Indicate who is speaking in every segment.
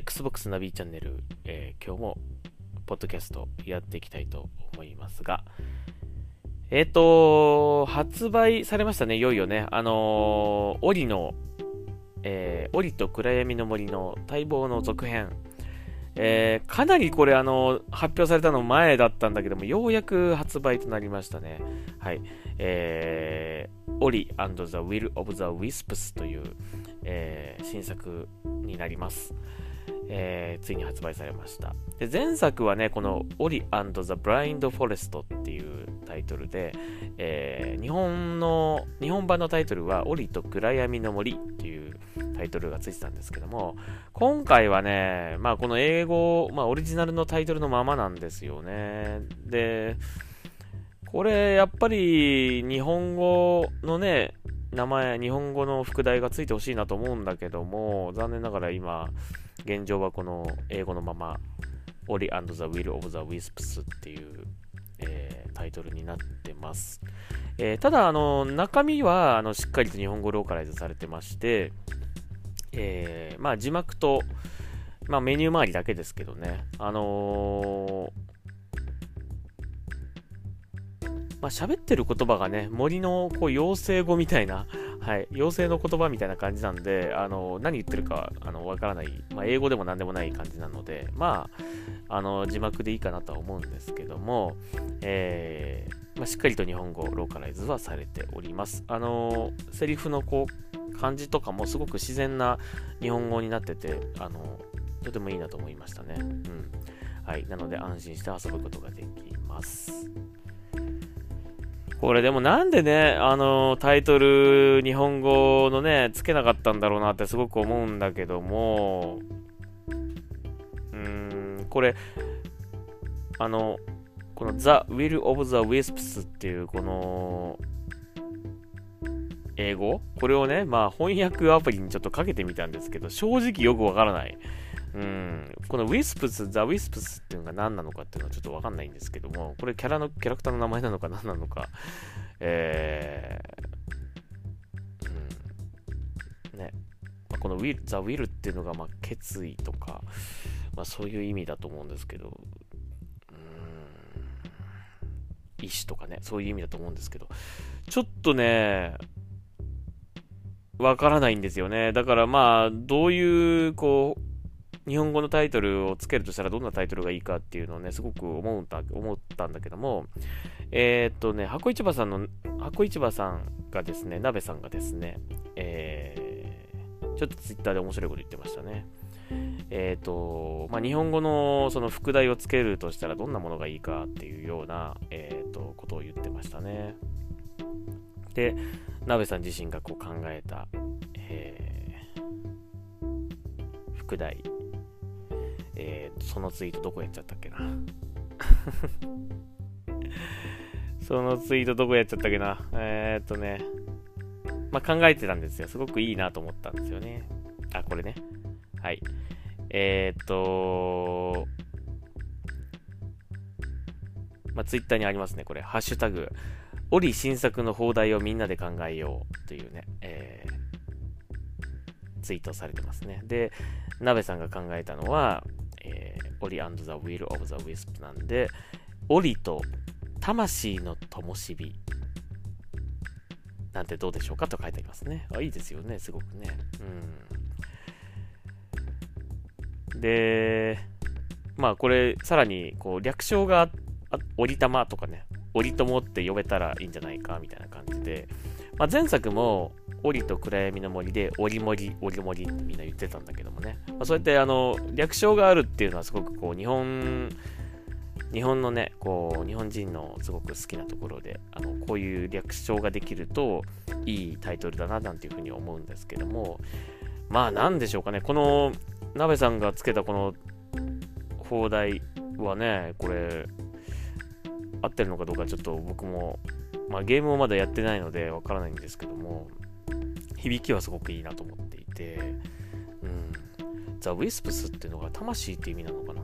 Speaker 1: Xbox ナビチャンネル、えー、今日もポッドキャストやっていきたいと思いますが、えっ、ー、と、発売されましたね、いよいよね。あのー、オリの、えー、オリと暗闇の森の待望の続編。えー、かなりこれあの、発表されたの前だったんだけども、ようやく発売となりましたね。はい。えー、オリ the Will of the Wisps という、えー、新作になります。えー、ついに発売されました。で前作はね、このオリ and the Blind Forest っていうタイトルで、えー、日本の、日本版のタイトルはオリと暗闇の森っていうタイトルがついてたんですけども、今回はね、まあこの英語、まあオリジナルのタイトルのままなんですよね。で、これやっぱり日本語のね、名前、日本語の副題がついてほしいなと思うんだけども、残念ながら今、現状はこの英語のまま、Ori and the Will of the Wisps っていう、えー、タイトルになってます。えー、ただ、あの、中身は、あの、しっかりと日本語ローカライズされてまして、えー、まあ、字幕と、まあ、メニュー周りだけですけどね、あのまあ、喋ってる言葉がね、森のこう妖精語みたいな、はい、妖精の言葉みたいな感じなんで、あの何言ってるかあのわからない、まあ、英語でも何でもない感じなので、まあ、あの字幕でいいかなとは思うんですけども、えー、まあ、しっかりと日本語ローカライズはされております。あのセリフのこう漢字とかもすごく自然な日本語になってて、あのとてもいいなと思いましたね。うん。はい。なので安心して遊ぶことができます。これでもなんでね、あのタイトル日本語のね、つけなかったんだろうなってすごく思うんだけども、うーん、これ、あの、この The Will of the Wisps っていうこの英語？これをね、まあ翻訳アプリにちょっとかけてみたんですけど、正直よくわからない。うん、この Wisps、The Wisps っていうのが何なのかっていうのはちょっとわかんないんですけども、これキャラの、キャラクターの名前なのか何なのか、えー、うん、ね、まあ、この Will, The Will っていうのが、まあ、決意とか、まあ、そういう意味だと思うんですけど、意志とかね、そういう意味だと思うんですけど、ちょっとね、わからないんですよね。だからまあ、どういう、こう、日本語のタイトルをつけるとしたらどんなタイトルがいいかっていうのをね、すごく思った思ったんだけども、えー、っとね、箱市場さんの、箱市場さんがですね、鍋さんがですね、えー、ちょっとツイッターで面白いこと言ってましたね。えっ、と、まあ、日本語のその副題をつけるとしたらどんなものがいいかっていうような、えっ、と、ことを言ってましたね。で、鍋さん自身がこう考えた、えー、副題、そのツイートどこやっちゃったっけな そのツイートどこやっちゃったっけなえー、っとね、まあ、考えてたんですよ。すごくいいなと思ったんですよね。あ、これね。はい。えー、っと、まあ、ツイッターにありますね、これ。ハッシュタグ、オリ新作の放題をみんなで考えようというね、えー、ツイートされてますね。で、なべさんが考えたのは、オリ and the Will of the Wisp なんで、オリと魂の灯火なんてどうでしょうかと書いてありますね。あ、いいですよね、すごくね。うん。で、まあこれ、さらに、こう、略称が、オリ玉とかね、オリ友って呼べたらいいんじゃないか、みたいな感じで、まあ、前作も、オリと暗闇の森で、オリモリ、オリモリってみんな言ってたんだけどもね。まあ、そうやって、あの、略称があるっていうのはすごくこう、日本、日本のね、こう、日本人のすごく好きなところで、あの、こういう略称ができると、いいタイトルだな、なんていうふうに思うんですけども、まあ、なんでしょうかね。この、鍋さんがつけたこの、放題はね、これ、合ってるのかどうかちょっと僕もまあ、ゲームをまだやってないのでわからないんですけども、響きはすごくいいなと思っていて、うん。ザ・ウィスプスっていうのが魂って意味なのかな。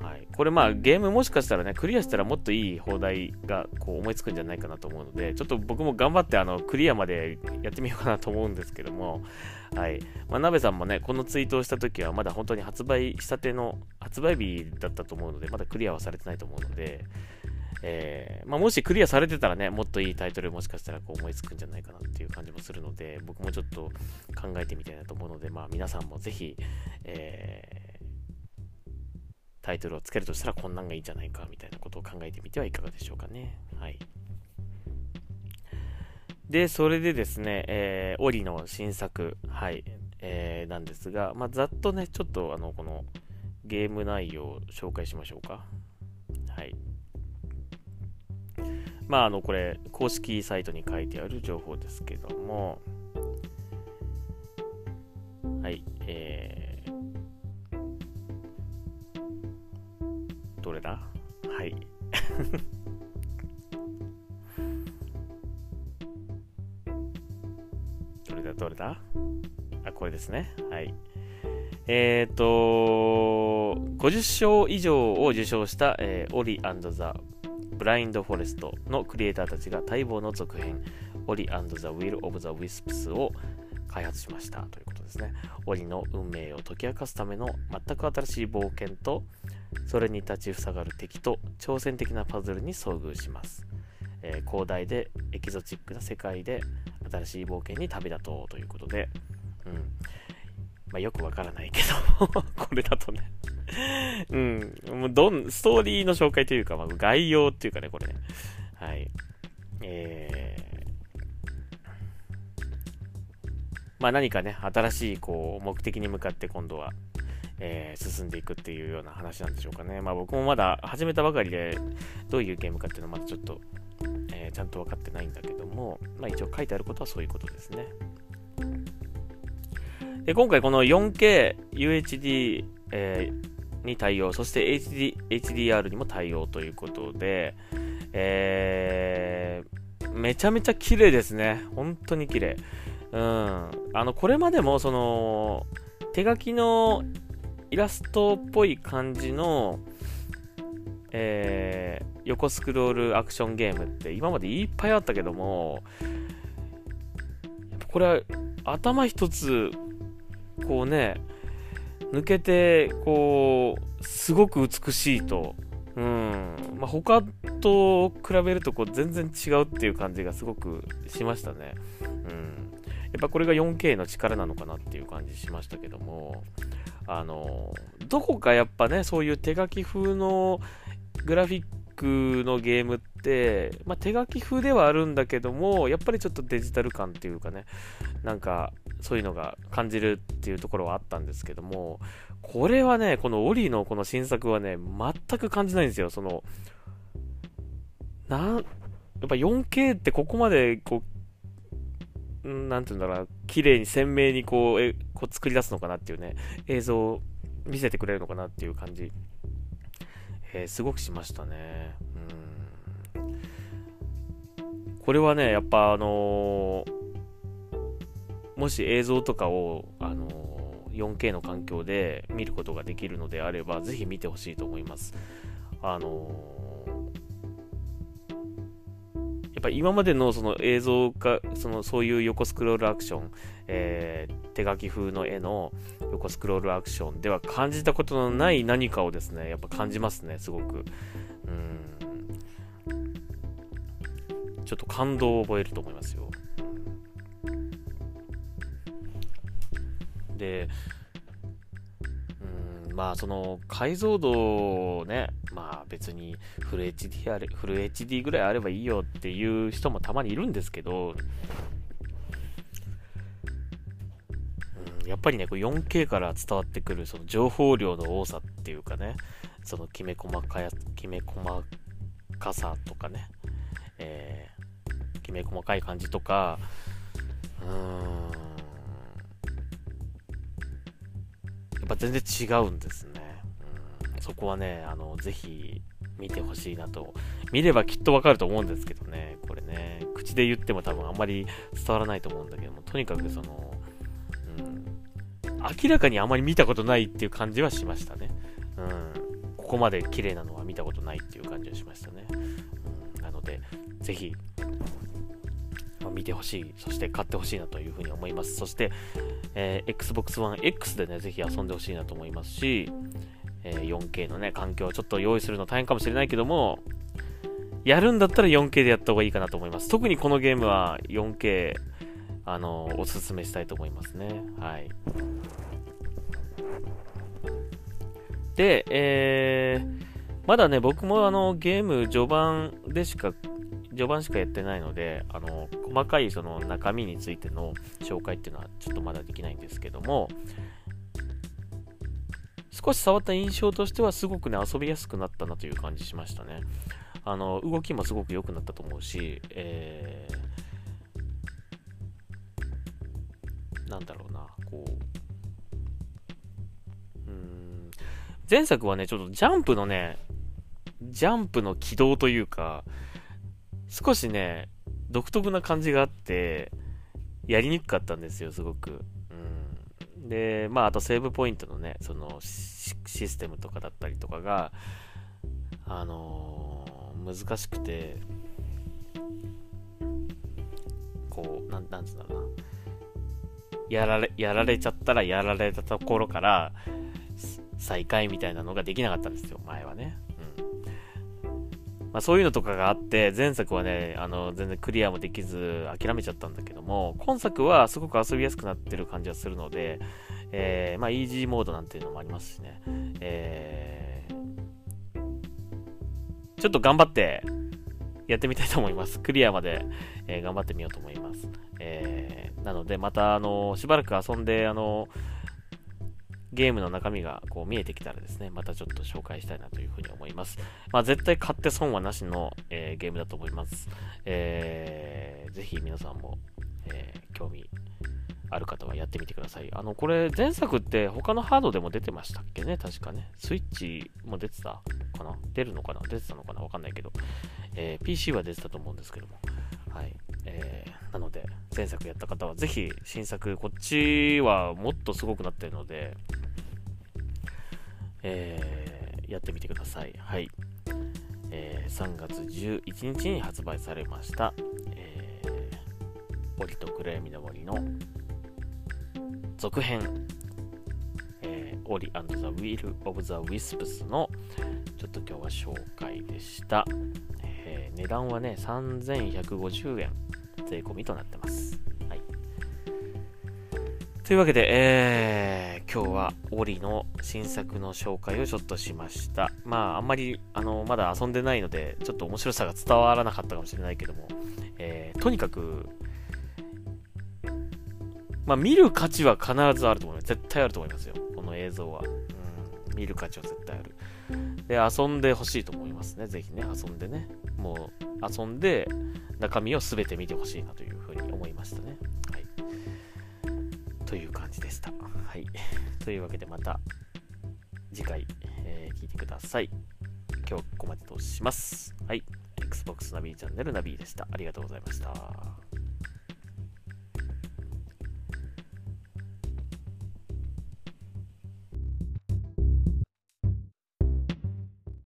Speaker 1: うん、はい。これまあゲームもしかしたらね、クリアしたらもっといい放題がこう思いつくんじゃないかなと思うので、ちょっと僕も頑張ってあのクリアまでやってみようかなと思うんですけども、はい。まあ、鍋さんもね、このツイートをした時はまだ本当に発売したての発売日だったと思うので、まだクリアはされてないと思うので、えー、まあ、もしクリアされてたらね、もっといいタイトルもしかしたらこう思いつくんじゃないかなっていう感じもするので、僕もちょっと考えてみたいなと思うので、まあ皆さんもぜひ、えー、タイトルをつけるとしたらこんなんがいいんじゃないかみたいなことを考えてみてはいかがでしょうかね。はい。で、それでですね、えー、オリの新作、はい、えー、なんですが、まあ、ざっとね、ちょっとあの、このゲーム内容を紹介しましょうか。はい。まあ、あの、これ、公式サイトに書いてある情報ですけども、はい、えー、どれだ？はい。どれだ、どれだ？あ、これですね。はい。えっ、ー、と、50賞以上を受賞した、えー、オリザ・ブラインド・フォレストのクリエイターたちが待望の続編、オリザ・ウィル・オブ・ザ・ウィスプスを開発しましたということですね。オリの運命を解き明かすための全く新しい冒険と、それに立ちふさがる敵と挑戦的なパズルに遭遇します。えー、広大でエキゾチックな世界で新しい冒険に旅立とうということで、うん。まあ、よくわからないけど これだとねうん。もうどん、ストーリーの紹介というか、まあ、概要っていうかね、これね。はい。えー、まあ何かね、新しいこう目的に向かって今度は、えー、進んでいくっていうような話なんでしょうかね。まあ僕もまだ始めたばかりで、どういうゲームかっていうのはまだちょっと、えー、ちゃんと分かってないんだけども、まあ一応書いてあることはそういうことですね。で今回この 4K UHD、えーに対応、そして HD HDR にも対応ということで、えー、めちゃめちゃ綺麗ですね。本当に綺麗。うん。あの、これまでも、その、手書きのイラストっぽい感じの、えー、横スクロールアクションゲームって今までいっぱいあったけども、これは頭一つ、こうね、抜けて、こう、すごく美しいと。うん。まあ、他と比べると、こう、全然違うっていう感じがすごくしましたね。うん。やっぱこれが 4K の力なのかなっていう感じしましたけども、あの、どこかやっぱね、そういう手書き風のグラフィックのゲームって、まあ、手書き風ではあるんだけども、やっぱりちょっとデジタル感っていうかね、なんかそういうのが感じるっていうところはあったんですけども、これはね、このオリのこの新作はね、全く感じないんですよ。その、なん、やっぱ 4K ってここまでこう、なんていうんだろう、綺麗に鮮明にこう、えこう作り出すのかなっていうね、映像を見せてくれるのかなっていう感じ、えー、すごくしましたね。うん。これはね、やっぱあのーもし映像とかを、あの 4K の環境で見ることができるのであれば、ぜひ見てほしいと思います。あのぱ今までのその映像化、そのそういう横スクロールアクション、えー、手書き風の絵の横スクロールアクションでは感じたことのない何かをですね、やっぱ感じますね、すごく。うん。ちょっと感動を覚えると思いますよ。で、うん、まあその解像度をね、まあ別にフル HD あれ、フル HD ぐらいあればいいよっていう人もたまにいるんですけど、うん、やっぱりね、4K から伝わってくるその情報量の多さっていうかね、そのきめ細かや、きめ細かさとかね、えー、きめ細かい感じとか、うーん、やっぱ全然違うんですね。うん、そこはね、あの、ぜひ見てほしいなと。見ればきっとわかると思うんですけどね、これね、口で言っても多分あんまり伝わらないと思うんだけども、とにかくその、うん、明らかにあまり見たことないっていう感じはしましたね。うん、ここまで綺麗なのは見たことないっていう感じがしましたね。うん、なので、ぜひ、見てほしい、そして買ってほしいなというふうに思います。そして、えー、Xbox One X でね、ぜひ遊んでほしいなと思いますし、え、4K のね、環境をちょっと用意するの大変かもしれないけども、やるんだったら 4K でやった方がいいかなと思います。特にこのゲームは 4K、あの、おすすめしたいと思いますね。はい。で、えー、まだね、僕もあのゲーム序盤でしか序盤しかやってないので、あの、細かいその中身についての紹介っていうのはちょっとまだできないんですけども、少し触った印象としてはすごくね、遊びやすくなったなという感じしましたね。あの、動きもすごく良くなったと思うし、えー、なんだろうな、こう、うん、前作はね、ちょっとジャンプのね、ジャンプの軌道というか、少しね、独特な感じがあって、やりにくかったんですよ、すごく。で、まあ、あとセーブポイントのね、そのシステムとかだったりとかが、あのー、難しくて、こう、なん、なんつうんだろうな。やられ、やられちゃったらやられたところから、再開みたいなのができなかったんですよ、前はね。まあ、そういうのとかがあって、前作はね、あの、全然クリアもできず諦めちゃったんだけども、今作はすごく遊びやすくなってる感じがするので、えー、まあ、イージーモードなんていうのもありますしね、えー、ちょっと頑張ってやってみたいと思います。クリアまで、えー、頑張ってみようと思います。えー、なので、また、あの、しばらく遊んで、あの、ゲームの中身がこう見えてきたらですね、またちょっと紹介したいなというふうに思います。まあ、絶対買って損はなしの、えー、ゲームだと思います。えー、ぜひ皆さんも、えー、興味ある方はやってみてください。あの、これ前作って他のハードでも出てましたっけね？確かね。スイッチも出てたかな？出るのかな？出てたのかな？わかんないけど、えー、PC は出てたと思うんですけども。はい。えー、なので、前作やった方はぜひ新作、こっちはもっとすごくなってるので、えー、やってみてください。はい。えー、3月11日に発売されました、えー、オリと暗闇の森の続編、えー、オリ and the Wheel of the Wisps のちょっと今日は紹介でした。えー、値段はね、3150円税込みとなってます。はい。というわけで、えー今日はオリの新作の紹介をちょっとしました。まあ、あんまり、あの、まだ遊んでないので、ちょっと面白さが伝わらなかったかもしれないけども、えー、とにかく、まあ、見る価値は必ずあると思います。絶対あると思いますよ。この映像は。うん、見る価値は絶対ある。で、遊んでほしいと思いますね。ぜひね、遊んでね。もう、遊んで、中身を全て見てほしいなというふうに思いましたね。という感じでした。はい。というわけでまた次回、えー、聞いてください。今日はここまでとします。はい。Xbox ナビチャンネルナビでした。ありがとうございました。